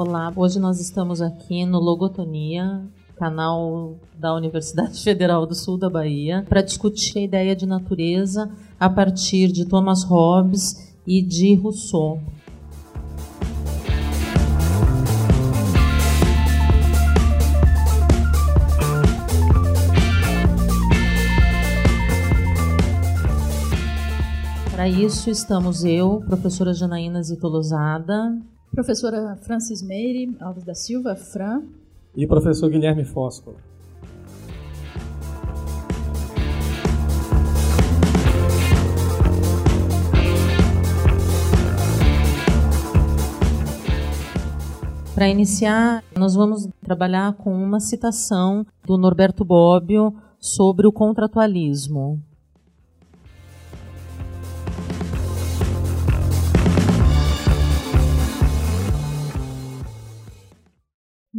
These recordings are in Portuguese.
Olá, hoje nós estamos aqui no Logotonia, canal da Universidade Federal do Sul da Bahia, para discutir a ideia de natureza a partir de Thomas Hobbes e de Rousseau. Para isso estamos eu, professora Janaína Zitolosada, professora Francis Meire Alves da Silva, Fran, e o professor Guilherme Fóscolo. Para iniciar, nós vamos trabalhar com uma citação do Norberto Bobbio sobre o contratualismo.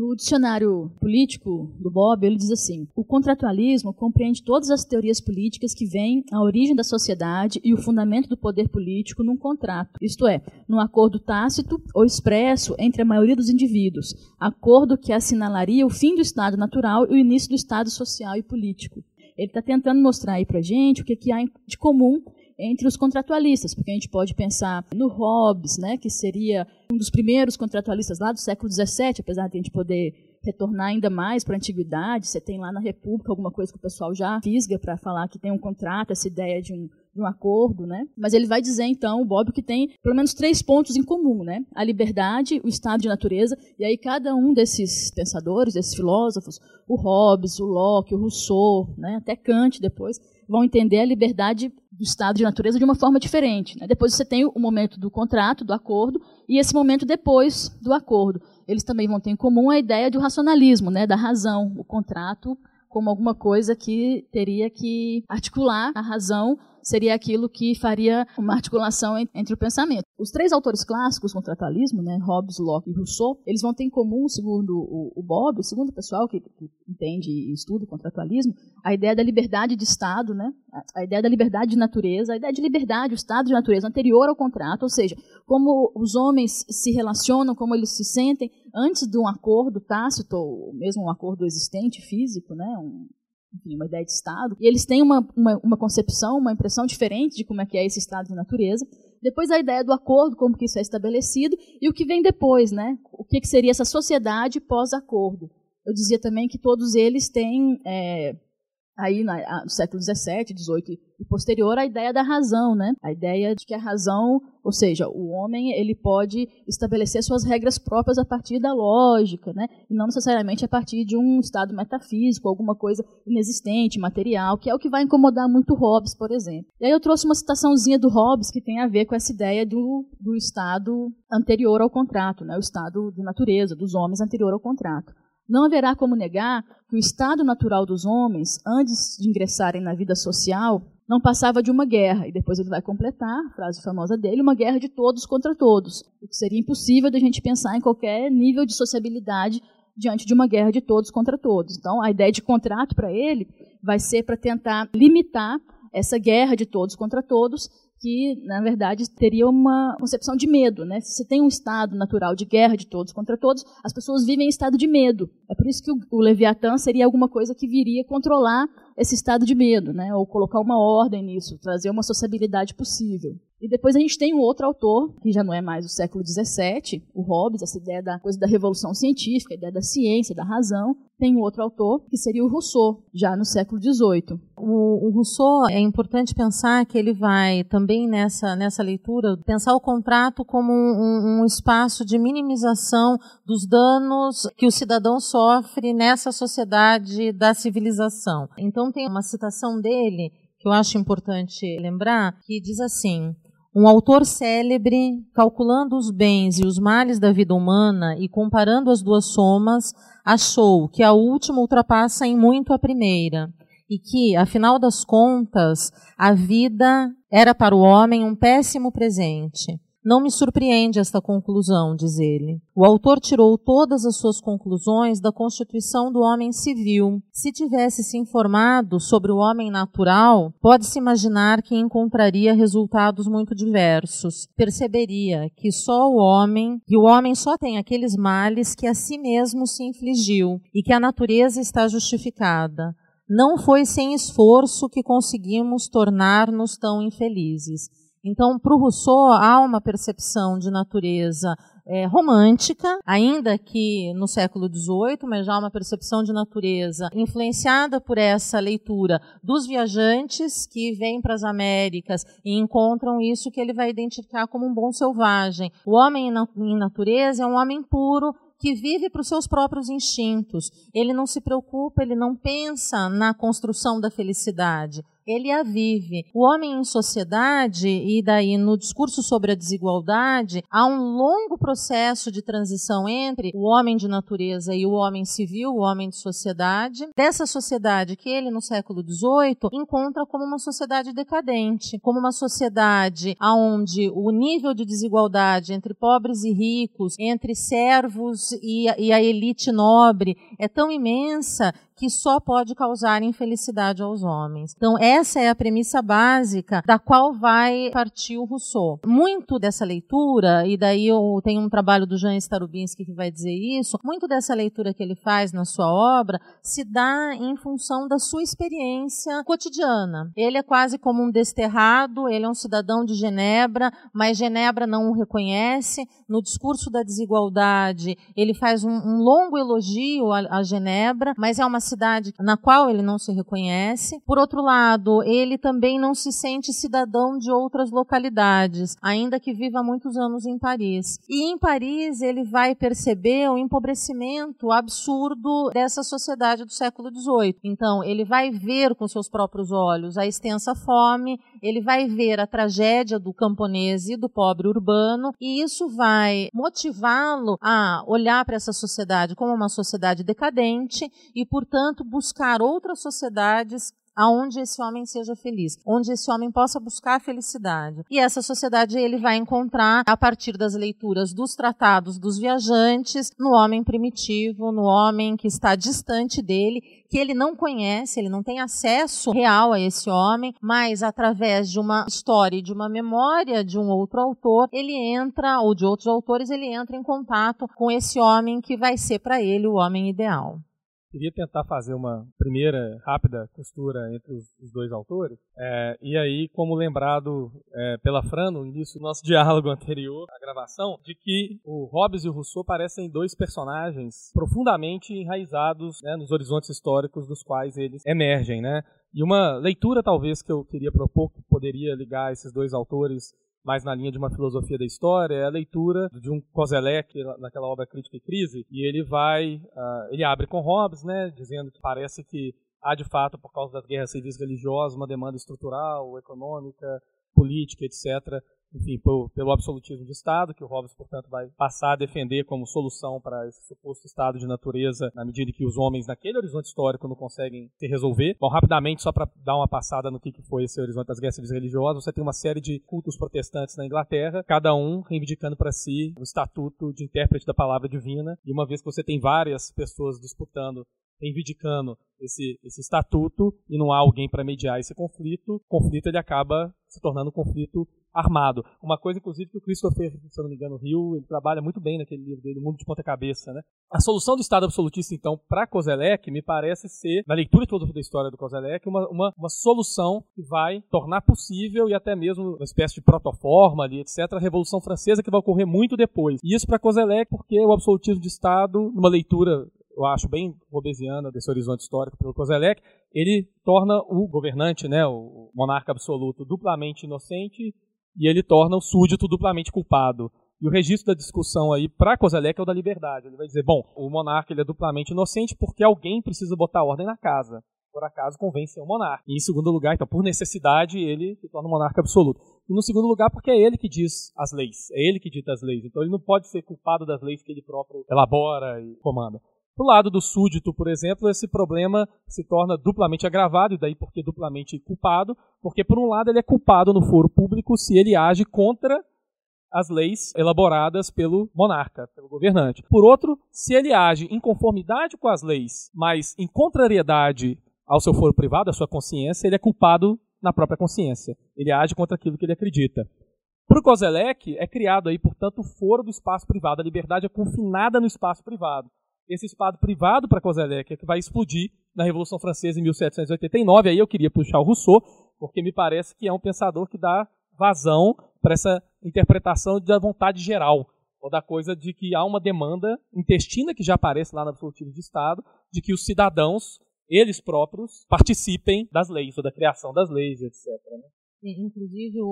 No dicionário político do Bob, ele diz assim: o contratualismo compreende todas as teorias políticas que vêm à origem da sociedade e o fundamento do poder político num contrato, isto é, num acordo tácito ou expresso entre a maioria dos indivíduos, acordo que assinalaria o fim do Estado natural e o início do Estado social e político. Ele está tentando mostrar aí para gente o que, que há de comum entre os contratualistas, porque a gente pode pensar no Hobbes, né, que seria um dos primeiros contratualistas lá do século XVII, apesar de a gente poder retornar ainda mais para a antiguidade, você tem lá na República alguma coisa que o pessoal já fisga para falar que tem um contrato, essa ideia de um, de um acordo, né? Mas ele vai dizer então, o Bob, que tem pelo menos três pontos em comum, né? A liberdade, o estado de natureza, e aí cada um desses pensadores, desses filósofos, o Hobbes, o Locke, o Rousseau, né? Até Kant depois, vão entender a liberdade do estado de natureza de uma forma diferente. Né? Depois você tem o momento do contrato, do acordo, e esse momento depois do acordo. Eles também vão ter em comum a ideia do racionalismo, né? da razão, o contrato como alguma coisa que teria que articular a razão seria aquilo que faria uma articulação entre o pensamento. Os três autores clássicos do contratualismo, né, Hobbes, Locke e Rousseau, eles vão ter em comum, segundo o, o Bob, segundo o pessoal que, que entende e estuda o contratualismo, a ideia da liberdade de Estado, né, a ideia da liberdade de natureza, a ideia de liberdade, o Estado de natureza anterior ao contrato, ou seja, como os homens se relacionam, como eles se sentem antes de um acordo tácito, ou mesmo um acordo existente físico, né, um, enfim, uma ideia de Estado, e eles têm uma, uma, uma, concepção, uma impressão diferente de como é que é esse Estado de natureza. Depois a ideia do acordo, como que isso é estabelecido, e o que vem depois, né? O que, que seria essa sociedade pós-acordo. Eu dizia também que todos eles têm é, aí no século XVII, XVIII e posterior a ideia da razão, né? A ideia de que a razão, ou seja, o homem ele pode estabelecer suas regras próprias a partir da lógica, né? E não necessariamente a partir de um estado metafísico, alguma coisa inexistente, material, que é o que vai incomodar muito Hobbes, por exemplo. E aí eu trouxe uma citaçãozinha do Hobbes que tem a ver com essa ideia do, do estado anterior ao contrato, né? O estado de natureza dos homens anterior ao contrato. Não haverá como negar que o estado natural dos homens, antes de ingressarem na vida social, não passava de uma guerra. E depois ele vai completar, frase famosa dele, uma guerra de todos contra todos. O que seria impossível da gente pensar em qualquer nível de sociabilidade diante de uma guerra de todos contra todos. Então, a ideia de contrato para ele vai ser para tentar limitar essa guerra de todos contra todos que, na verdade, teria uma concepção de medo. Né? Se tem um estado natural de guerra de todos contra todos, as pessoas vivem em estado de medo. É por isso que o, o Leviatã seria alguma coisa que viria controlar esse estado de medo, né? ou colocar uma ordem nisso, trazer uma sociabilidade possível. E depois a gente tem um outro autor, que já não é mais do século XVII, o Hobbes, essa ideia da coisa da revolução científica, a ideia da ciência, da razão. Tem um outro autor, que seria o Rousseau, já no século XVIII. O, o Rousseau, é importante pensar que ele vai também nessa, nessa leitura pensar o contrato como um, um espaço de minimização dos danos que o cidadão sofre nessa sociedade da civilização. Então tem uma citação dele que eu acho importante lembrar, que diz assim: um autor célebre, calculando os bens e os males da vida humana e comparando as duas somas, achou que a última ultrapassa em muito a primeira e que, afinal das contas, a vida era para o homem um péssimo presente. Não me surpreende esta conclusão, diz ele. O autor tirou todas as suas conclusões da constituição do homem civil. Se tivesse se informado sobre o homem natural, pode-se imaginar que encontraria resultados muito diversos. Perceberia que só o homem, que o homem só tem aqueles males que a si mesmo se infligiu e que a natureza está justificada. Não foi sem esforço que conseguimos tornar-nos tão infelizes. Então, para o Rousseau, há uma percepção de natureza é, romântica, ainda que no século XVIII, mas já uma percepção de natureza influenciada por essa leitura dos viajantes que vêm para as Américas e encontram isso que ele vai identificar como um bom selvagem. O homem em natureza é um homem puro que vive para os seus próprios instintos. Ele não se preocupa, ele não pensa na construção da felicidade ele a vive. O homem em sociedade, e daí no discurso sobre a desigualdade, há um longo processo de transição entre o homem de natureza e o homem civil, o homem de sociedade. Dessa sociedade que ele, no século XVIII, encontra como uma sociedade decadente, como uma sociedade onde o nível de desigualdade entre pobres e ricos, entre servos e, e a elite nobre, é tão imensa que só pode causar infelicidade aos homens. Então, essa é a premissa básica da qual vai partir o Rousseau. Muito dessa leitura, e daí eu tenho um trabalho do Jean Starobinski que vai dizer isso, muito dessa leitura que ele faz na sua obra se dá em função da sua experiência cotidiana. Ele é quase como um desterrado, ele é um cidadão de Genebra, mas Genebra não o reconhece. No discurso da desigualdade, ele faz um, um longo elogio a, a Genebra, mas é uma cidade na qual ele não se reconhece. Por outro lado, ele também não se sente cidadão de outras localidades, ainda que viva muitos anos em Paris. E em Paris ele vai perceber o empobrecimento absurdo dessa sociedade do século XVIII. Então, ele vai ver com seus próprios olhos a extensa fome, ele vai ver a tragédia do camponês e do pobre urbano, e isso vai motivá-lo a olhar para essa sociedade como uma sociedade decadente e, portanto, buscar outras sociedades aonde esse homem seja feliz, onde esse homem possa buscar a felicidade. E essa sociedade ele vai encontrar a partir das leituras dos tratados dos viajantes, no homem primitivo, no homem que está distante dele, que ele não conhece, ele não tem acesso real a esse homem, mas através de uma história e de uma memória de um outro autor, ele entra, ou de outros autores, ele entra em contato com esse homem que vai ser para ele o homem ideal. Queria tentar fazer uma primeira rápida costura entre os, dois autores. É, e aí, como lembrado é, pela Fran no início do nosso diálogo anterior à gravação, de que o Hobbes e o Rousseau parecem dois personagens profundamente enraizados né, nos horizontes históricos dos quais eles emergem. Né? E uma leitura, talvez, que eu queria propor, que poderia ligar esses dois autores mais na linha de uma filosofia da história, é a leitura de um Kozelek naquela obra Crítica e Crise, e ele vai, uh, ele abre com Hobbes, né, dizendo que parece que há de fato, por causa das guerras civis religiosas, uma demanda estrutural, econômica, política, etc., enfim, pelo, pelo, absolutismo de Estado, que o Hobbes, portanto, vai passar a defender como solução para esse suposto estado de natureza, na medida que os homens, naquele horizonte histórico, não conseguem se resolver. Bom, rapidamente, só para dar uma passada no que, que foi esse horizonte das guerras religiosas, você tem uma série de cultos protestantes na Inglaterra, cada um reivindicando para si o estatuto de intérprete da palavra divina, e uma vez que você tem várias pessoas disputando reivindicando esse, esse estatuto e não há alguém para mediar esse conflito, o conflito ele acaba se tornando um conflito armado. Uma coisa, inclusive, que o Christopher, se eu não me engano, Rio, ele trabalha muito bem naquele livro dele, Mundo de Ponta Cabeça, né? A solução do Estado absolutista, então, para Kozelek, me parece ser, na leitura toda da história do Kozelek, uma, uma, uma solução que vai tornar possível e até mesmo uma espécie de protoforma ali, etc., a Revolução Francesa que vai ocorrer muito depois. E isso para Kozelek porque o absolutismo de Estado, numa leitura eu acho bem robesiana desse horizonte histórico pelo Kozelek, ele torna o governante, né, o monarca absoluto, duplamente inocente e ele torna o súdito duplamente culpado. E o registro da discussão aí para Kozelek é o da liberdade. Ele vai dizer, bom, o monarca ele é duplamente inocente porque alguém precisa botar ordem na casa. Por acaso convém ser o monarca. E em segundo lugar, então, por necessidade, ele se torna um monarca absoluto. E no segundo lugar, porque é ele que diz as leis. É ele que dita as leis. Então ele não pode ser culpado das leis que ele próprio elabora e comanda. Do lado do súdito, por exemplo, esse problema se torna duplamente agravado, e daí porque duplamente culpado, porque por um lado ele é culpado no foro público se ele age contra as leis elaboradas pelo monarca, pelo governante. Por outro, se ele age em conformidade com as leis, mas em contrariedade ao seu foro privado, à sua consciência, ele é culpado na própria consciência. Ele age contra aquilo que ele acredita. Para o Kozelek, é criado aí, portanto, o foro do espaço privado. A liberdade é confinada no espaço privado. Esse espaço privado para Kozelek que vai explodir na Revolução Francesa em 1789. Aí eu queria puxar o Rousseau, porque me parece que é um pensador que dá vazão para essa interpretação da vontade geral, ou da coisa de que há uma demanda intestina que já aparece lá no absolutismo de Estado, de que os cidadãos, eles próprios, participem das leis, ou da criação das leis, etc. Né? Inclusive, o,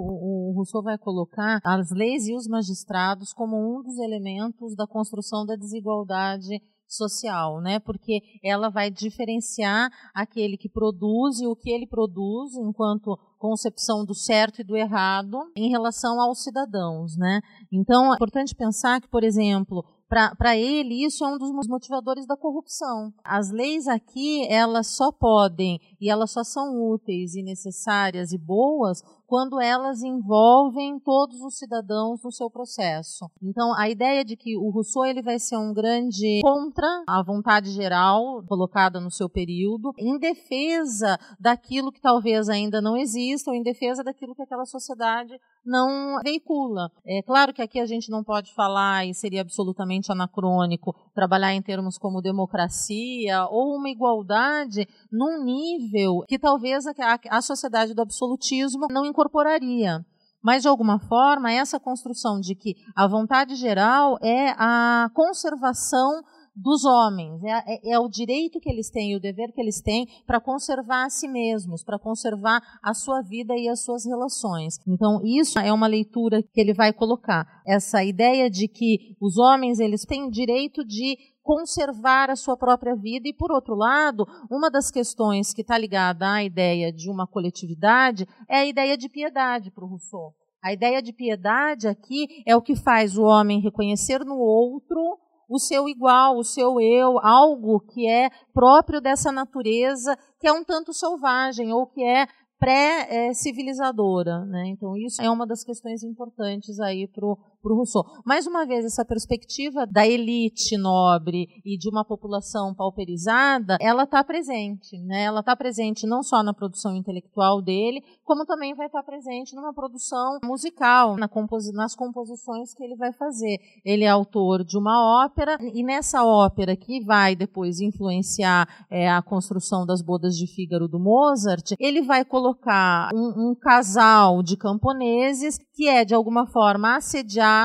o Rousseau vai colocar as leis e os magistrados como um dos elementos da construção da desigualdade social, né? Porque ela vai diferenciar aquele que produz e o que ele produz enquanto concepção do certo e do errado em relação aos cidadãos, né? Então, é importante pensar que, por exemplo, para ele, isso é um dos motivadores da corrupção. As leis aqui, elas só podem e elas só são úteis e necessárias e boas quando elas envolvem todos os cidadãos no seu processo. Então, a ideia de que o Rousseau ele vai ser um grande contra a vontade geral colocada no seu período, em defesa daquilo que talvez ainda não exista, ou em defesa daquilo que aquela sociedade não veicula. É claro que aqui a gente não pode falar, e seria absolutamente anacrônico, trabalhar em termos como democracia ou uma igualdade num nível que talvez a, sociedade do absolutismo não incorporaria. Mas, de alguma forma, essa construção de que a vontade geral é a conservação dos homens, é, é, é, o direito que eles têm e o dever que eles têm para conservar a si mesmos, para conservar a sua vida e as suas relações. Então, isso é uma leitura que ele vai colocar. Essa ideia de que os homens eles têm direito de conservar a sua própria vida e, por outro lado, uma das questões que está ligada à ideia de uma coletividade é a ideia de piedade para o Rousseau. A ideia de piedade aqui é o que faz o homem reconhecer no outro o seu igual, o seu eu, algo que é próprio dessa natureza, que é um tanto selvagem ou que é pré-civilizadora. Né? Então, isso é uma das questões importantes aí para o Rousseau. Mais uma vez, essa perspectiva da elite nobre e de uma população pauperizada, ela está presente. Né? Ela está presente não só na produção intelectual dele, como também vai estar tá presente numa produção musical, na nas composições que ele vai fazer. Ele é autor de uma ópera, e nessa ópera que vai depois influenciar é, a construção das bodas de Fígaro do Mozart, ele vai colocar um, um casal de camponeses que é de alguma forma assediado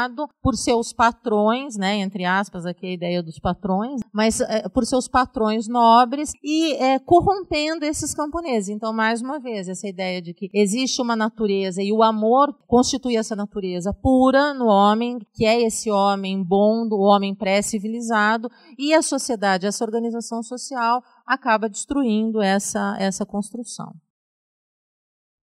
por seus patrões, né, entre aspas, aqui a ideia dos patrões, mas é, por seus patrões nobres e é, corrompendo esses camponeses. Então, mais uma vez, essa ideia de que existe uma natureza e o amor constitui essa natureza pura no homem, que é esse homem bom, do homem pré-civilizado, e a sociedade, essa organização social acaba destruindo essa, essa construção.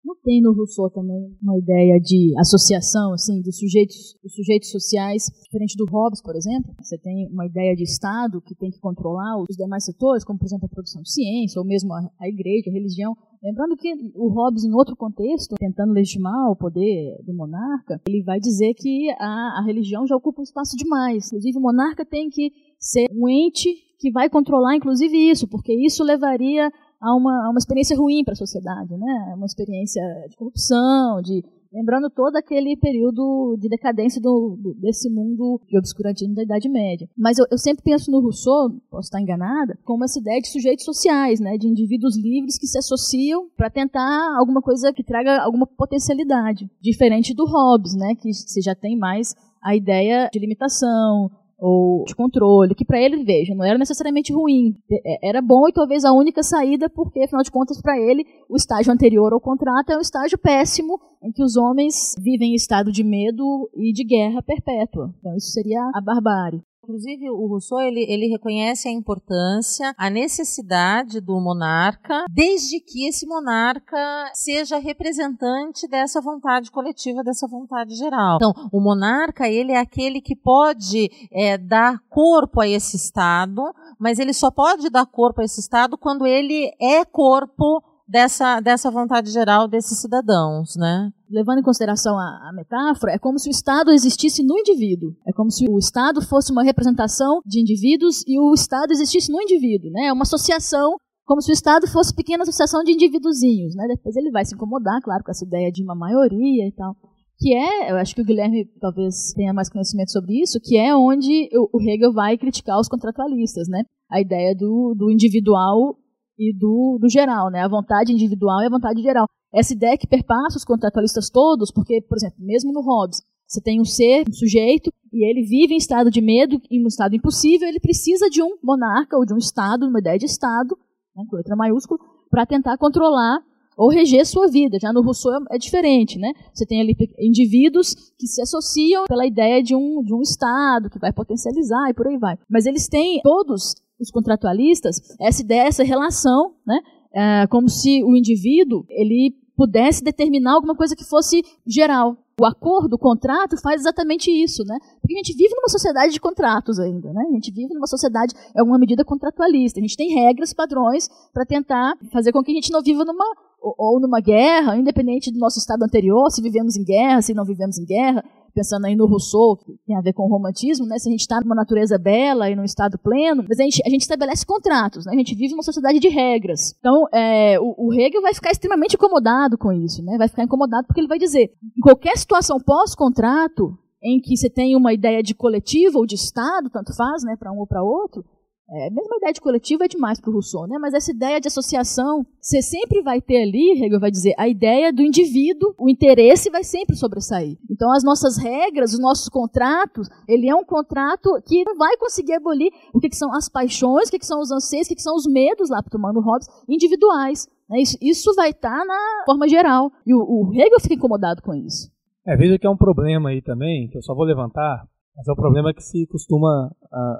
Não tem no Rousseau também uma ideia de associação, assim, dos sujeitos, sujeitos sociais, diferente do Hobbes, por exemplo? Você tem uma ideia de Estado que tem que controlar os demais setores, como, por exemplo, a produção de ciência, ou mesmo a, a igreja, a religião. Lembrando que o Hobbes, em outro contexto, tentando legitimar o poder do monarca, ele vai dizer que a, a religião já ocupa um espaço demais. Inclusive, o monarca tem que ser um ente que vai controlar, inclusive, isso, porque isso levaria a uma, a uma experiência ruim para a sociedade, né? Uma experiência de corrupção, de lembrando todo aquele período de decadência do, do, desse mundo de obscurantismo da Idade Média. Mas eu, eu, sempre penso no Rousseau, posso estar enganada, como essa ideia de sujeitos sociais, né, de indivíduos livres que se associam para tentar alguma coisa que traga alguma potencialidade, diferente do Hobbes, né, que se já tem mais a ideia de limitação, ou de controle, que para ele, veja, não era necessariamente ruim, é, era bom e talvez a única saída, porque, afinal de contas, para ele, o estágio anterior ao contrato é um estágio péssimo, em que os homens vivem em estado de medo e de guerra perpétua. Então, isso seria a barbárie. Inclusive, o Rousseau ele, ele reconhece a importância, a necessidade do monarca, desde que esse monarca seja representante dessa vontade coletiva, dessa vontade geral. Então, o monarca ele é aquele que pode é, dar corpo a esse Estado, mas ele só pode dar corpo a esse Estado quando ele é corpo dessa, dessa vontade geral desses cidadãos, né? Levando em consideração a, a, metáfora, é como se o Estado existisse no indivíduo. É como se o Estado fosse uma representação de indivíduos e o Estado existisse no indivíduo. Né? É uma associação, como se o Estado fosse pequena associação de indivíduozinhos. Né? Depois ele vai se incomodar, claro, com essa ideia de uma maioria e tal. Que é, eu acho que o Guilherme talvez tenha mais conhecimento sobre isso, que é onde o Hegel vai criticar os contratualistas, né? A ideia do, do individual e do, do geral, né? A vontade individual e a vontade geral. Essa ideia que perpassa os contratualistas todos, porque, por exemplo, mesmo no Hobbes, você tem um ser, um sujeito, e ele vive em estado de medo, em um estado impossível, ele precisa de um monarca ou de um Estado, uma ideia de Estado, né, com letra maiúscula, para tentar controlar ou reger sua vida. Já no Rousseau é, é diferente, né? Você tem ali indivíduos que se associam pela ideia de um, de um Estado que vai potencializar e por aí vai. Mas eles têm todos os contratualistas essa ideia, essa relação, né? É, como se o indivíduo ele pudesse determinar alguma coisa que fosse geral. O acordo, o contrato faz exatamente isso, né? Porque a gente vive numa sociedade de contratos ainda, né? A gente vive numa sociedade, é uma medida contratualista. A gente tem regras, padrões para tentar fazer com que a gente não viva numa ou numa guerra, independente do nosso estado anterior, se vivemos em guerra, se não vivemos em guerra, pensando aí no Rousseau, que tem a ver com o romantismo, né? Se a gente está numa natureza bela e num estado pleno, mas a gente, a gente estabelece contratos, né? A gente vive numa sociedade de regras. Então, é, o, o Hegel vai ficar extremamente incomodado com isso, né? Vai ficar incomodado porque ele vai dizer, em qualquer situação pós-contrato, em que você tem uma ideia de coletivo ou de Estado, tanto faz, né, para um ou para outro, é, mesmo a ideia de coletivo é demais para o Rousseau, né? mas essa ideia de associação, você sempre vai ter ali, Hegel vai dizer, a ideia do indivíduo, o interesse vai sempre sobressair. Então as nossas regras, os nossos contratos, ele é um contrato que não vai conseguir abolir o que, que são as paixões, o que, que são os anseios, o que, que são os medos, lá para tomando Hobbes, individuais. Né? Isso, isso, vai estar tá na forma geral. E o, o Hegel fica incomodado com isso. É, veja que é um problema aí também, que eu só vou levantar, mas é o problema que se costuma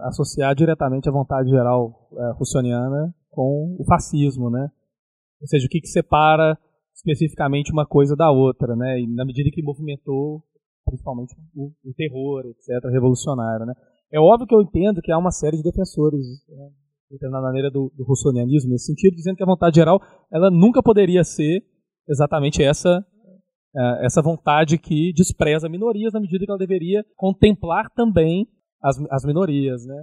associar diretamente a vontade geral é, russoniana com o fascismo, né? Ou seja, o que, que separa especificamente uma coisa da outra, né? E na medida que movimentou principalmente o, o terror, etc., revolucionário, né? É óbvio que eu entendo que há uma série de defensores né, na maneira do, do russonianismo nesse sentido, dizendo que a vontade geral ela nunca poderia ser exatamente essa essa vontade que despreza minorias na medida que ela deveria contemplar também as, as minorias, né?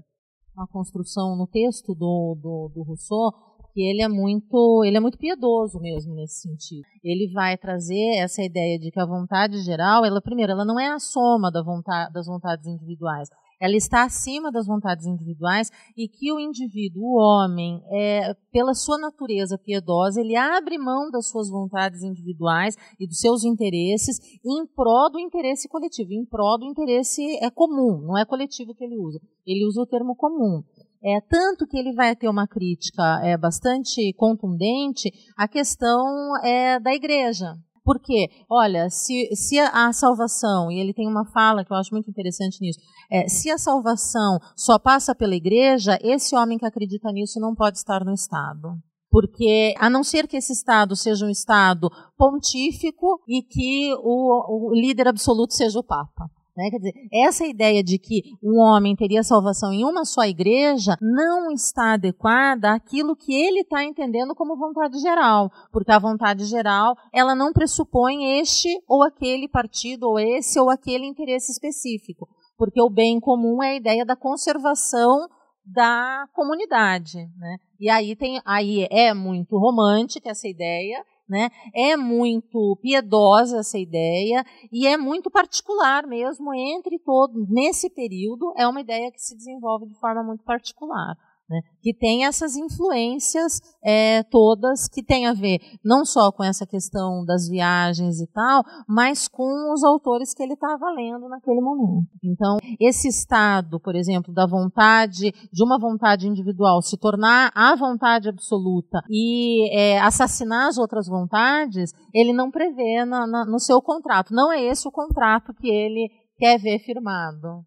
Uma construção no texto do, do, do Rousseau que ele é muito ele é muito piedoso mesmo nesse sentido. Ele vai trazer essa ideia de que a vontade geral, ela primeiro, ela não é a soma da vontade, das vontades individuais ela está acima das vontades individuais e que o indivíduo, o homem, é, pela sua natureza piedosa, ele abre mão das suas vontades individuais e dos seus interesses em prol do interesse coletivo, em prol do interesse é comum, não é coletivo que ele usa, ele usa o termo comum. É, tanto que ele vai ter uma crítica é, bastante contundente à questão é, da igreja, porque, olha, se, se a, salvação, e ele tem uma fala que eu acho muito interessante nisso, é, se a salvação só passa pela igreja, esse homem que acredita nisso não pode estar no Estado. Porque, a não ser que esse Estado seja um Estado pontífico e que o, o líder absoluto seja o Papa. Né? Quer dizer, essa ideia de que um homem teria salvação em uma só igreja não está adequada àquilo que ele está entendendo como vontade geral, porque a vontade geral ela não pressupõe este ou aquele partido, ou esse ou aquele interesse específico, porque o bem comum é a ideia da conservação da comunidade, né? E aí tem, aí é muito romântica essa ideia, né? É muito piedosa essa ideia e é muito particular mesmo entre todos. Nesse período, é uma ideia que se desenvolve de forma muito particular né, que tem essas influências é, todas que tem a ver não só com essa questão das viagens e tal, mas com os autores que ele estava lendo naquele momento. Então, esse estado, por exemplo, da vontade, de uma vontade individual se tornar a vontade absoluta e é, assassinar as outras vontades, ele não prevê na, na, no seu contrato. Não é esse o contrato que ele quer ver firmado.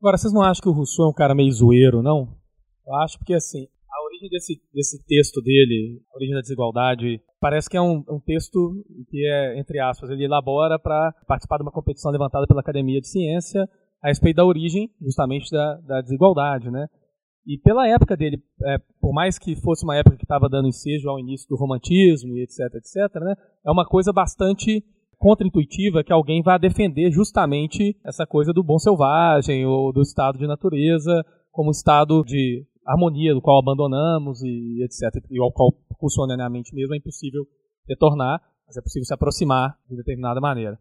Agora, vocês não acham que o Rousseau é um cara meio zoeiro, não? Eu acho porque, assim, a origem desse, desse texto dele, a origem da desigualdade, parece que é um, um texto que é, entre aspas, ele elabora para participar de uma competição levantada pela Academia de Ciência a respeito da origem, justamente, da, da desigualdade, né? E pela época dele, é, por mais que fosse uma época que estava dando ensejo ao início do romantismo e etc, etc, né? É uma coisa bastante contra-intuitiva que alguém vá defender justamente essa coisa do bom selvagem ou do estado de natureza como estado de harmonia do qual abandonamos e etc. E ao qual funcionariamente mesmo é impossível retornar, mas é possível se aproximar de determinada maneira.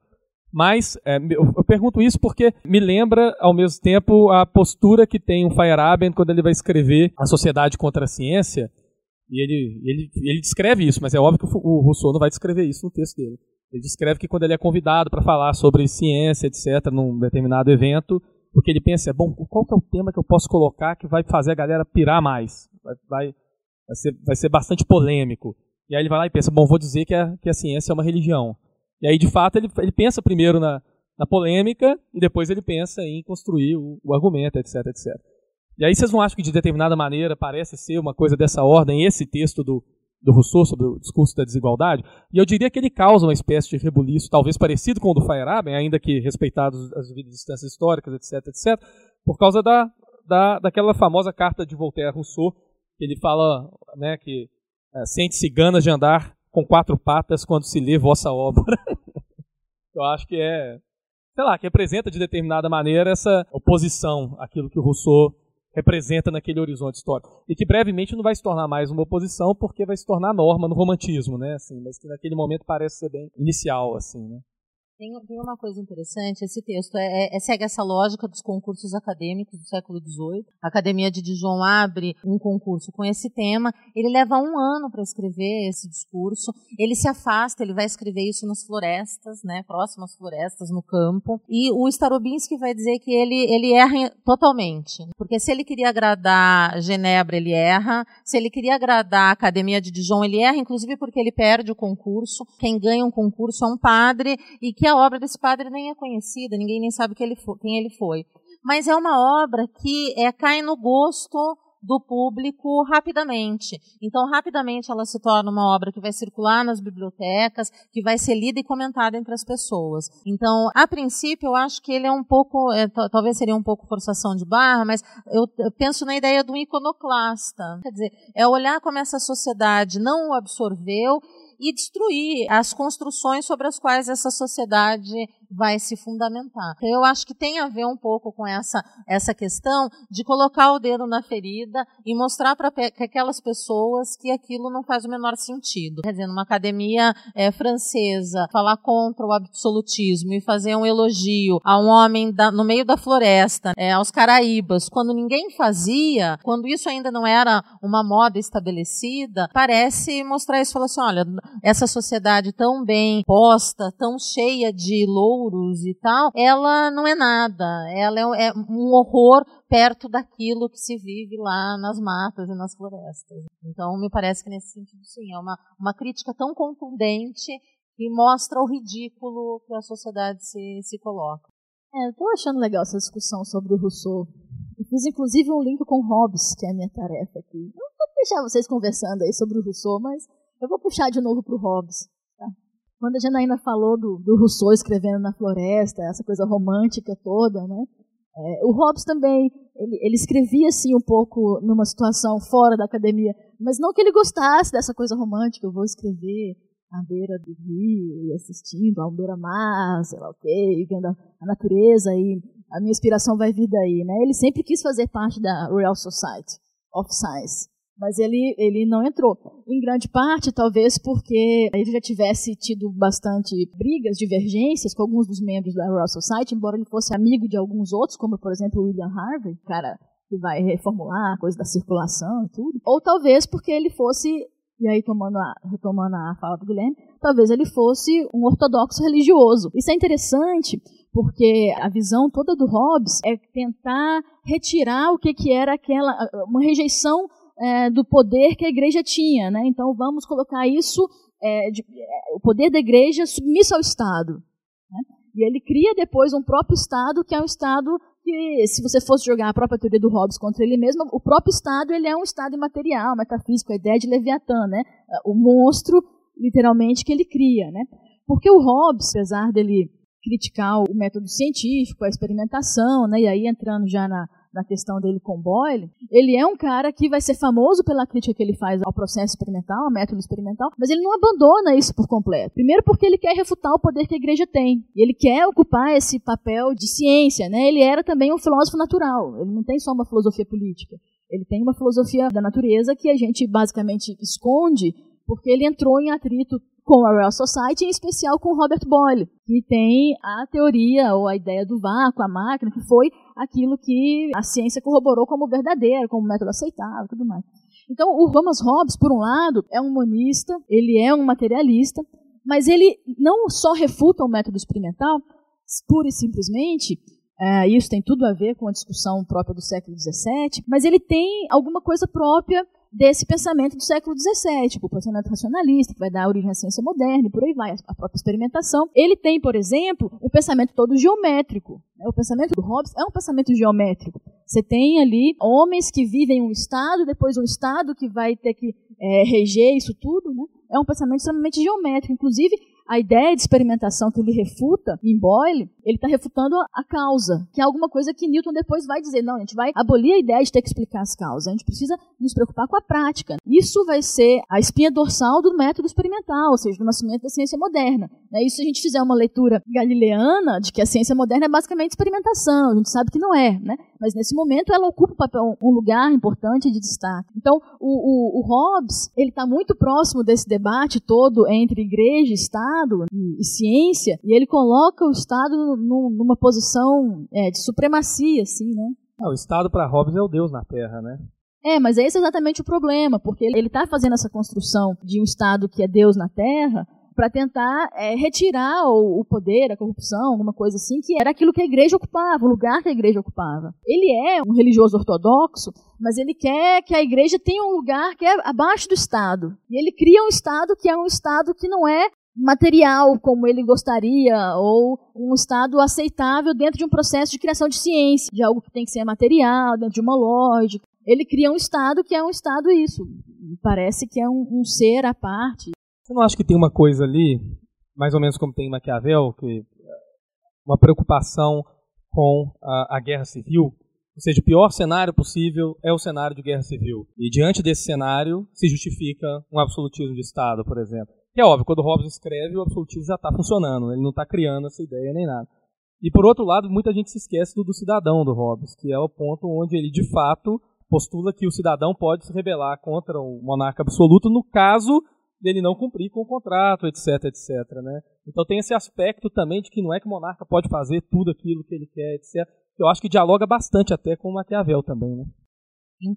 Mas é, eu, pergunto isso porque me lembra, ao mesmo tempo, a postura que tem o Feyerabend quando ele vai escrever A Sociedade contra a Ciência. E ele, ele, ele descreve isso, mas é óbvio que o Rousseau não vai descrever isso no texto dele. Ele descreve que quando ele é convidado para falar sobre ciência, etc., num determinado evento, porque ele pensa, bom, qual que é o tema que eu posso colocar que vai fazer a galera pirar mais? Vai, vai, vai, ser, vai ser bastante polêmico. E aí ele vai lá e pensa, bom, vou dizer que a, que a ciência é uma religião. E aí, de fato, ele, ele pensa primeiro na, na polêmica e depois ele pensa em construir o, o, argumento, etc, etc. E aí vocês não acham que de determinada maneira parece ser uma coisa dessa ordem esse texto do, do Rousseau sobre o discurso da desigualdade? E eu diria que ele causa uma espécie de rebuliço, talvez parecido com o do Feyerabend, ainda que respeitados as distâncias históricas, etc, etc, por causa da, da, daquela famosa carta de Voltaire a Rousseau, que ele fala né, que é, sente-se ganas de andar com quatro patas quando se lê vossa obra. Eu acho que é, sei lá, que representa de determinada maneira essa oposição àquilo que o Rousseau representa naquele horizonte histórico. E que brevemente não vai se tornar mais uma oposição, porque vai se tornar norma no romantismo, né? Assim, mas que naquele momento parece ser bem inicial, assim, né? Tem, tem, uma coisa interessante, esse texto é, é, é, segue essa lógica dos concursos acadêmicos do século XVIII. A Academia de Dijon abre um concurso com esse tema. Ele leva um ano para escrever esse discurso. Ele se afasta, ele vai escrever isso nas florestas, né, próximas florestas, no campo. E o Starobinski vai dizer que ele, ele erra totalmente. Porque se ele queria agradar Genebra, ele erra. Se ele queria agradar a Academia de Dijon, ele erra, inclusive porque ele perde o concurso. Quem ganha um concurso é um padre e que que a obra desse padre nem é conhecida, ninguém nem sabe quem ele foi. Mas é uma obra que é, cai no gosto do público rapidamente. Então, rapidamente ela se torna uma obra que vai circular nas bibliotecas, que vai ser lida e comentada entre as pessoas. Então, a princípio, eu acho que ele é um pouco, é, talvez seria um pouco forçação de barra, mas eu, eu penso na ideia do iconoclasta. Quer dizer, é olhar como essa sociedade não o absorveu e destruir as construções sobre as quais essa sociedade vai se fundamentar. Então, eu acho que tem a ver um pouco com essa, essa questão de colocar o dedo na ferida e mostrar para aquelas pessoas que aquilo não faz o menor sentido. Quer dizer, numa academia é, francesa, falar contra o absolutismo e fazer um elogio a um homem da, no meio da floresta, é, aos caraíbas, quando ninguém fazia, quando isso ainda não era uma moda estabelecida, parece mostrar isso, falar assim, olha, essa sociedade tão bem posta, tão cheia de louros, e tal, ela não é nada. Ela é, é um horror perto daquilo que se vive lá nas matas e nas florestas. Então, me parece que nesse sentido, sim, é uma, uma crítica tão contundente que mostra o ridículo que a sociedade se, se coloca. É, eu estou achando legal essa discussão sobre o Rousseau. Eu fiz inclusive um link com Hobbes, que é a minha tarefa aqui. Eu vou deixar vocês conversando aí sobre o Rousseau, mas eu vou puxar de novo para o Hobbes. Quando a Janaína falou do, do Rousseau escrevendo na floresta, essa coisa romântica toda, né? É, o Hobbes também, ele, ele, escrevia assim um pouco numa situação fora da academia, mas não que ele gostasse dessa coisa romântica, eu vou escrever à beira do rio, e assistindo à beira-mar, sei lá o quê, vendo a, a, natureza, e a minha inspiração vai vir daí, né? Ele sempre quis fazer parte da Royal Society of Science. Mas ele, ele não entrou. Em grande parte, talvez porque ele já tivesse tido bastante brigas, divergências com alguns dos membros da Royal Society, embora ele fosse amigo de alguns outros, como por exemplo William Harvey, cara que vai reformular a coisa da circulação e tudo. Ou talvez porque ele fosse, e aí tomando a, retomando a fala do Guilherme, talvez ele fosse um ortodoxo religioso. Isso é interessante porque a visão toda do Hobbes é tentar retirar o que, que era aquela uma rejeição é, do poder que a igreja tinha. Né? Então vamos colocar isso, é, de, é, o poder da igreja submisso ao Estado. Né? E ele cria depois um próprio Estado, que é um Estado que, se você fosse jogar a própria teoria do Hobbes contra ele mesmo, o próprio Estado ele é um Estado imaterial, metafísico, a ideia de Leviatã, né? o monstro, literalmente, que ele cria. Né? Porque o Hobbes, apesar dele criticar o método científico, a experimentação, né? e aí entrando já na, na questão dele com Boyle, ele é um cara que vai ser famoso pela crítica que ele faz ao processo experimental, ao método experimental, mas ele não abandona isso por completo. Primeiro porque ele quer refutar o poder que a igreja tem. E ele quer ocupar esse papel de ciência, né? Ele era também um filósofo natural, ele não tem só uma filosofia política. Ele tem uma filosofia da natureza que a gente basicamente esconde porque ele entrou em atrito com a Royal Society, em especial com Robert Boyle, que tem a teoria ou a ideia do vácuo, a máquina, que foi aquilo que a ciência corroborou como verdadeiro, como método aceitável, tudo mais. Então, o Thomas Hobbes, por um lado, é um monista, ele é um materialista, mas ele não só refuta o método experimental, pura e simplesmente, é, isso tem tudo a ver com a discussão própria do século XVII, mas ele tem alguma coisa própria desse pensamento do século XVII, tipo, o pensamento racionalista, que vai dar origem à ciência moderna e por aí vai, a própria experimentação. Ele tem, por exemplo, um pensamento todo geométrico. Né? O pensamento do Hobbes é um pensamento geométrico. Você tem ali homens que vivem um estado, depois um estado que vai ter que é, reger isso tudo. Né? É um pensamento extremamente geométrico. Inclusive, a ideia de experimentação que ele refuta em Boyle, ele está refutando a causa, que é alguma coisa que Newton depois vai dizer, não, a gente vai abolir a ideia de ter que explicar as causas, a gente precisa nos preocupar com a prática. Isso vai ser a espinha dorsal do método experimental, ou seja, do nascimento da ciência moderna. Né? E se a gente fizer uma leitura galileana de que a ciência moderna é basicamente experimentação, a gente sabe que não é, né? mas nesse momento ela ocupa um, lugar importante de destaque. Então, o, o, o Hobbes, ele está muito próximo desse debate todo entre igreja, Estado e, e ciência, e ele coloca o Estado numa posição é, de supremacia, assim, né? o Estado para Hobbes é o Deus na Terra, né? É, mas esse é exatamente o problema, porque ele está fazendo essa construção de um Estado que é Deus na Terra, para tentar é, retirar o, o, poder, a corrupção, alguma coisa assim, que era aquilo que a igreja ocupava, o lugar que a igreja ocupava. Ele é um religioso ortodoxo, mas ele quer que a igreja tenha um lugar que é abaixo do Estado. E ele cria um Estado que é um Estado que não é material como ele gostaria, ou um Estado aceitável dentro de um processo de criação de ciência, de algo que tem que ser material, dentro de uma lógica. Ele cria um Estado que é um Estado isso. Parece que é um, um ser à parte. Você não acha que tem uma coisa ali, mais ou menos como tem em Maquiavel, que uma preocupação com a, a guerra civil? Ou seja, o pior cenário possível é o cenário de guerra civil. E diante desse cenário se justifica um absolutismo de Estado, por exemplo. Que é óbvio, quando Hobbes escreve, o absolutismo já está funcionando, ele não está criando essa ideia nem nada. E por outro lado, muita gente se esquece do, do cidadão do Hobbes, que é o ponto onde ele de fato postula que o cidadão pode se rebelar contra o monarca absoluto no caso dele não cumprir com o contrato, etc, etc, né? Então tem esse aspecto também de que não é que o monarca pode fazer tudo aquilo que ele quer, etc. Eu acho que dialoga bastante até com o Maquiavel também, né?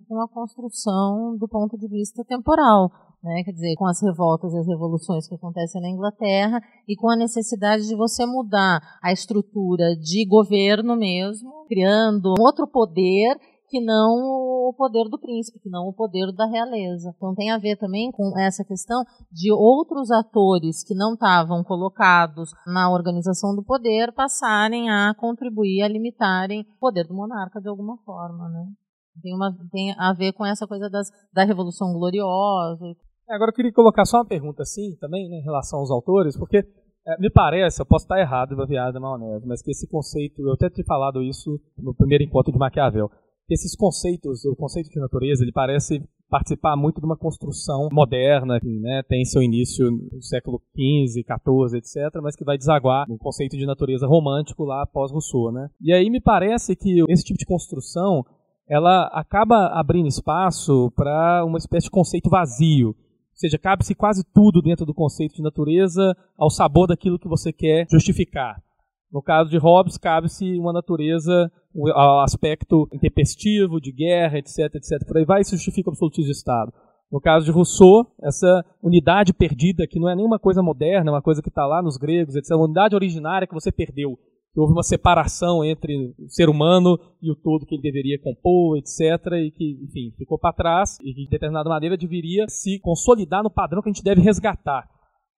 Com a construção do ponto de vista temporal, né? Quer dizer, com as revoltas e as revoluções que acontecem na Inglaterra e com a necessidade de você mudar a estrutura de governo mesmo, criando outro poder que não o poder do príncipe, que não o poder da realeza. Então tem a ver também com essa questão de outros atores que não estavam colocados na organização do poder passarem a contribuir a limitarem o poder do monarca de alguma forma, né? Tem, uma, tem a ver com essa coisa das, da Revolução Gloriosa. É, agora eu queria colocar só uma pergunta assim também, né, em relação aos autores, porque é, me parece, eu posso estar errado, baseado maionese, mas que esse conceito, eu até tinha falado isso no primeiro encontro de Maquiavel, esses conceitos, o conceito de natureza, ele parece participar muito de uma construção moderna, que né, tem seu início no século XV, XIV, etc., mas que vai desaguar no conceito de natureza romântico lá após Rousseau. Né? E aí me parece que esse tipo de construção ela acaba abrindo espaço para uma espécie de conceito vazio. Ou seja, cabe-se quase tudo dentro do conceito de natureza ao sabor daquilo que você quer justificar. No caso de Hobbes, cabe-se uma natureza, um aspecto intempestivo, de guerra, etc, etc. Por aí vai, isso justifica o absolutismo de Estado. No caso de Rousseau, essa unidade perdida, que não é nenhuma coisa moderna, é uma coisa que está lá nos gregos, etc. Uma unidade originária que você perdeu. Houve uma separação entre o ser humano e o todo que ele deveria compor, etc. E que, enfim, ficou para trás e que, de determinada maneira, deveria se consolidar no padrão que a gente deve resgatar.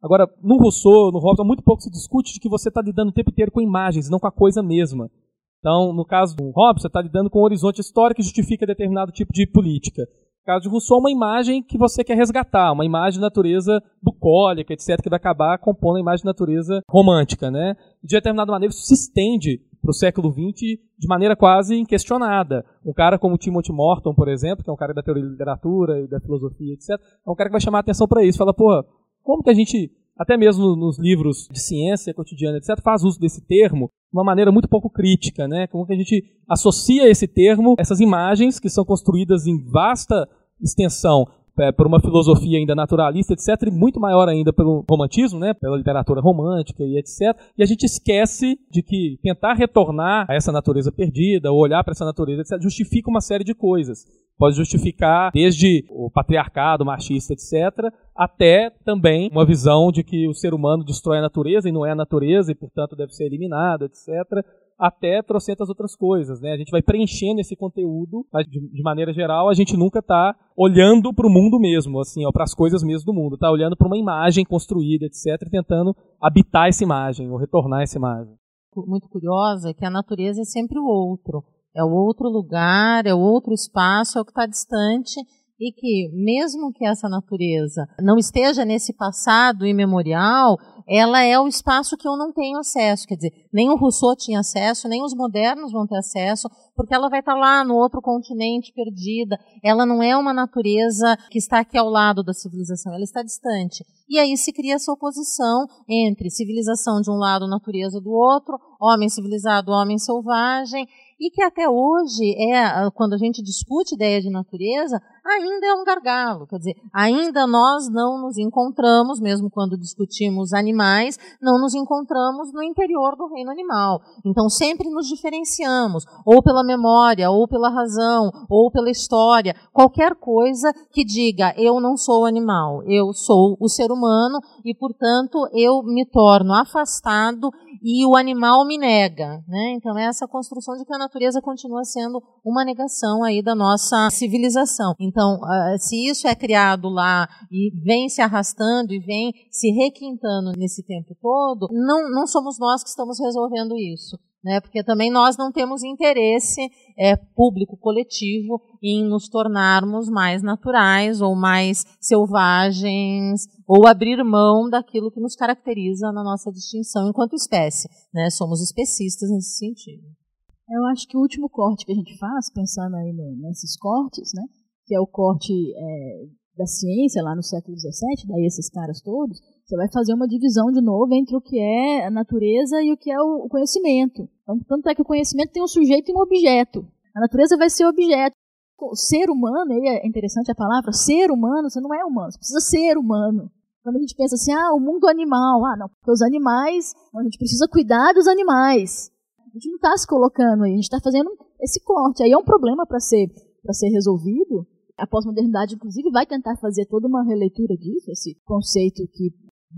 Agora, no Rousseau, no Hobbes, muito pouco se discute de que você está lidando o tempo inteiro com imagens, não com a coisa mesma. Então, no caso do Hobbes, você está lidando com um horizonte histórico que justifica determinado tipo de política. Caso de Rousseau, uma imagem que você quer resgatar, uma imagem de natureza bucólica, etc., que vai acabar compondo a imagem de natureza romântica. Né? De determinada maneira, isso se estende para o século XX de maneira quase inquestionada. Um cara como Timothy Morton, por exemplo, que é um cara da teoria da literatura e da filosofia, etc., é um cara que vai chamar a atenção para isso. Fala, pô, como que a gente, até mesmo nos livros de ciência cotidiana, etc., faz uso desse termo de uma maneira muito pouco crítica, né? Como que a gente associa esse termo, essas imagens que são construídas em vasta extensão é, por uma filosofia ainda naturalista, etc., e muito maior ainda pelo romantismo, né, pela literatura romântica e etc., e a gente esquece de que tentar retornar a essa natureza perdida, ou olhar para essa natureza, etc., justifica uma série de coisas. Pode justificar desde o patriarcado machista, etc., até também uma visão de que o ser humano destrói a natureza e não é a natureza e, portanto, deve ser eliminado, etc até trocentas outras coisas, né? A gente vai preenchendo esse conteúdo, mas de, maneira geral a gente nunca está olhando para o mundo mesmo, assim, para as coisas mesmo do mundo, está olhando para uma imagem construída, etc, e tentando habitar essa imagem ou retornar essa imagem. Muito curiosa é que a natureza é sempre o outro, é o outro lugar, é o outro espaço, é o que está distante e que, mesmo que essa natureza não esteja nesse passado imemorial, ela é o espaço que eu não tenho acesso. Quer dizer, nem o Rousseau tinha acesso, nem os modernos vão ter acesso, porque ela vai estar lá no outro continente, perdida. Ela não é uma natureza que está aqui ao lado da civilização, ela está distante. E aí se cria essa oposição entre civilização de um lado, natureza do outro, homem civilizado, homem selvagem, e que até hoje é, quando a gente discute ideia de natureza, ainda é um gargalo. Quer dizer, ainda nós não nos encontramos, mesmo quando discutimos animais, não nos encontramos no interior do reino animal. Então sempre nos diferenciamos, ou pela memória, ou pela razão, ou pela história, qualquer coisa que diga eu não sou animal, eu sou o ser humano e, portanto, eu me torno afastado e o animal me nega. Né? Então, é essa construção de que a natureza continua sendo uma negação aí da nossa civilização. Então, uh, se isso é criado lá e vem se arrastando e vem se requintando nesse tempo todo, não, não somos nós que estamos resolvendo isso né? Porque também nós não temos interesse é, público coletivo em nos tornarmos mais naturais ou mais selvagens ou abrir mão daquilo que nos caracteriza na nossa distinção enquanto espécie, né? Somos especistas nesse sentido. Eu acho que o último corte que a gente faz, pensando aí no, nesses cortes, né? Que é o corte é, da ciência lá no século XVII, daí esses caras todos, você vai fazer uma divisão de novo entre o que é a natureza e o que é o conhecimento. Então, tanto é que o conhecimento tem um sujeito e um objeto. A natureza vai ser objeto. O ser humano, aí é interessante a palavra, ser humano, você não é humano, você precisa ser humano. Quando a gente pensa assim, ah, o mundo animal, ah, não, porque os animais, a gente precisa cuidar dos animais. A gente não está se colocando aí, a gente está fazendo esse corte. Aí é um problema para ser, ser resolvido, a pós-modernidade, inclusive, vai tentar fazer toda uma releitura disso, esse conceito que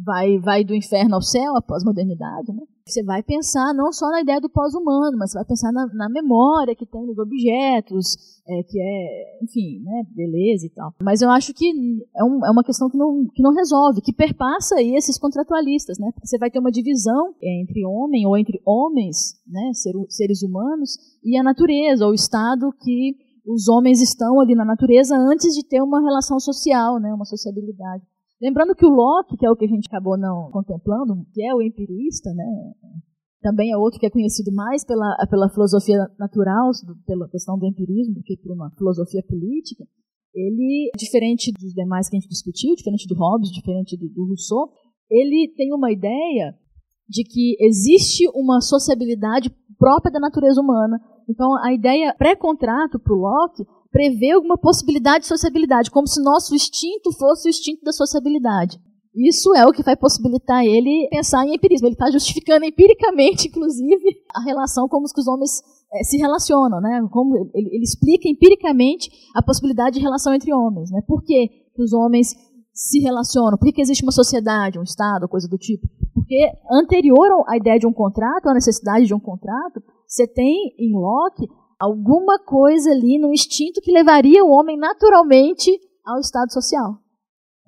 vai, vai do inferno ao céu, a pós-modernidade, né? Você vai pensar não só na ideia do pós-humano, mas você vai pensar na, na, memória que tem nos objetos, é, que é, enfim, né, beleza e tal. Mas eu acho que é, um, é, uma questão que não, que não resolve, que perpassa aí esses contratualistas, né? Você vai ter uma divisão entre homem ou entre homens, né, ser, seres humanos, e a natureza, ou o Estado que os homens estão ali na natureza antes de ter uma relação social, né, uma sociabilidade. Lembrando que o Locke, que é o que a gente acabou não contemplando, que é o empirista, né, também é outro que é conhecido mais pela, pela filosofia natural, pela questão do empirismo, do que por uma filosofia política. Ele, diferente dos demais que a gente discutiu, diferente do Hobbes, diferente do, do Rousseau, ele tem uma ideia de que existe uma sociabilidade própria da natureza humana então, a ideia pré-contrato para o Locke prevê alguma possibilidade de sociabilidade, como se nosso instinto fosse o instinto da sociabilidade. Isso é o que vai possibilitar ele pensar em empirismo. Ele está justificando empiricamente, inclusive, a relação como os homens é, se relacionam, né? Como ele, ele, explica empiricamente a possibilidade de relação entre homens, né? Por que, os homens se relacionam? Por que existe uma sociedade, um estado, coisa do tipo? Porque anterior à ideia de um contrato, à necessidade de um contrato, você tem em Locke alguma coisa ali no instinto que levaria o homem naturalmente ao estado social.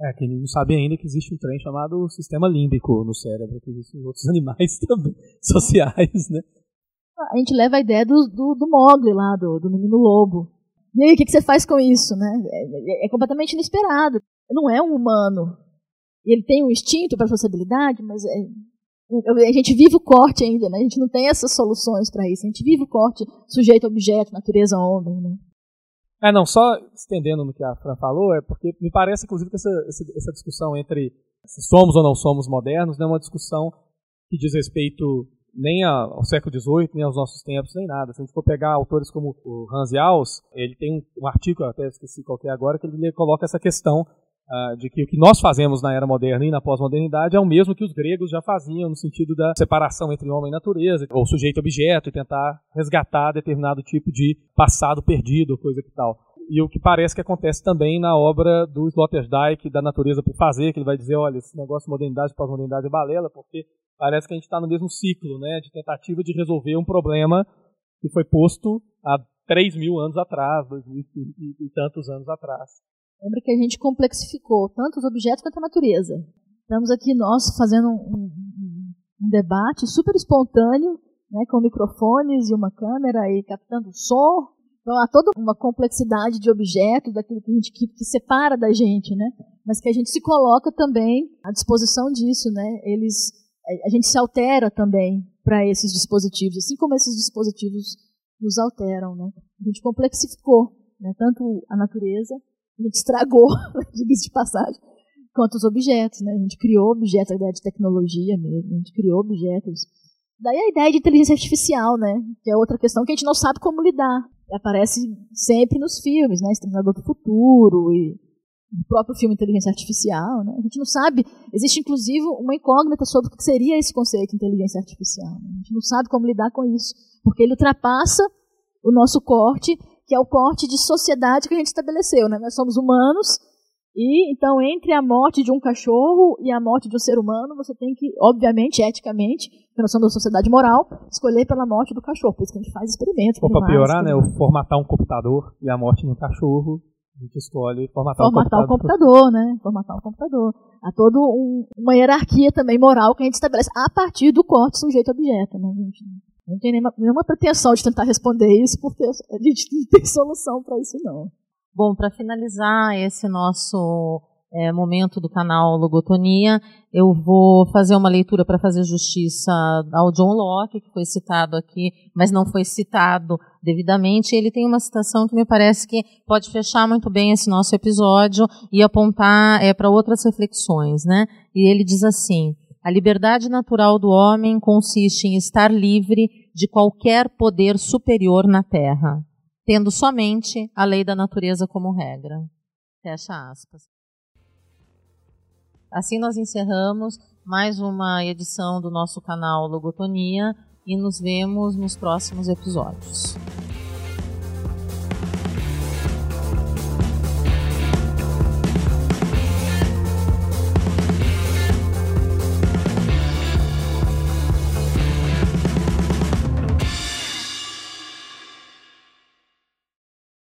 É, que não sabe ainda que existe um trem chamado sistema límbico no cérebro, que existem outros animais também, sociais, né? A gente leva a ideia do, do, do Mogli lá, do, do menino lobo. E aí, o que, que você faz com isso, né? É, é, é completamente inesperado. Não é um humano. Ele tem um instinto para sociabilidade, mas é, A gente vive o corte ainda, né? A gente não tem essas soluções para isso. A gente vive o corte sujeito objeto, natureza homem, né? É, não, só estendendo no que a Fran falou, é porque me parece, inclusive, que essa, essa discussão entre se somos ou não somos modernos não é uma discussão que diz respeito nem ao século XVIII, nem aos nossos tempos, nem nada. Se a gente for pegar autores como o Hans Jauss, ele tem um, artigo, até esqueci qual é agora, que ele coloca essa questão uh, de que o que nós fazemos na era moderna e na pós-modernidade é o mesmo que os gregos já faziam no sentido da separação entre homem e natureza, ou sujeito e objeto, e tentar resgatar determinado tipo de passado perdido, coisa que tal e o que parece que acontece também na obra do Sloterdijk, da Natureza por Fazer, que ele vai dizer, olha, esse negócio de modernidade pós-modernidade é balela, porque parece que a gente está no mesmo ciclo, né, de tentativa de resolver um problema que foi posto há 3 mil anos atrás, 2 mil e, e tantos anos atrás. Lembra que a gente complexificou tanto os objetos quanto a natureza. Estamos aqui nós fazendo um, um, um debate super espontâneo, né, com microfones e uma câmera e captando som, então há toda uma complexidade de objetos, daquilo que a gente que, que, separa da gente, né? Mas que a gente se coloca também à disposição disso, né? Eles, a gente se altera também para esses dispositivos, assim como esses dispositivos nos alteram, né? A gente complexificou, né? Tanto a natureza, a gente estragou, diga-se de passagem, quanto os objetos, né? A gente criou objetos, a ideia de tecnologia mesmo, a gente criou objetos. Daí a ideia de inteligência artificial, né? Que é outra questão que a gente não sabe como lidar aparece sempre nos filmes, né? Exterminador do Futuro e o próprio filme Inteligência Artificial, né? A gente não sabe, existe inclusive uma incógnita sobre o que seria esse conceito de inteligência artificial. Né? A gente não sabe como lidar com isso, porque ele ultrapassa o nosso corte, que é o corte de sociedade que a gente estabeleceu, né? Nós somos humanos e então, entre a morte de um cachorro e a morte de um ser humano, você tem que, obviamente, eticamente, nós somos uma sociedade moral, escolher pela morte do cachorro. Por isso que a gente faz experimentos. Ou para piorar, né? O formatar um computador e a morte de um cachorro. A gente escolhe formatar, formatar um computador. computador né? Formatar um computador. Há toda um, uma hierarquia também moral que a gente estabelece a partir do corte sujeito-objeto, né? Gente não tem nenhuma, nenhuma pretensão de tentar responder isso, porque a gente não tem solução para isso, não. Bom, para finalizar esse nosso é, momento do canal Logotonia, eu vou fazer uma leitura para fazer justiça ao John Locke, que foi citado aqui, mas não foi citado devidamente. Ele tem uma citação que me parece que pode fechar muito bem esse nosso episódio e apontar é, para outras reflexões. Né? E ele diz assim: a liberdade natural do homem consiste em estar livre de qualquer poder superior na terra tendo somente a lei da natureza como regra. Fecha aspas. Assim nós encerramos mais uma edição do nosso canal Logotonia e nos vemos nos próximos episódios.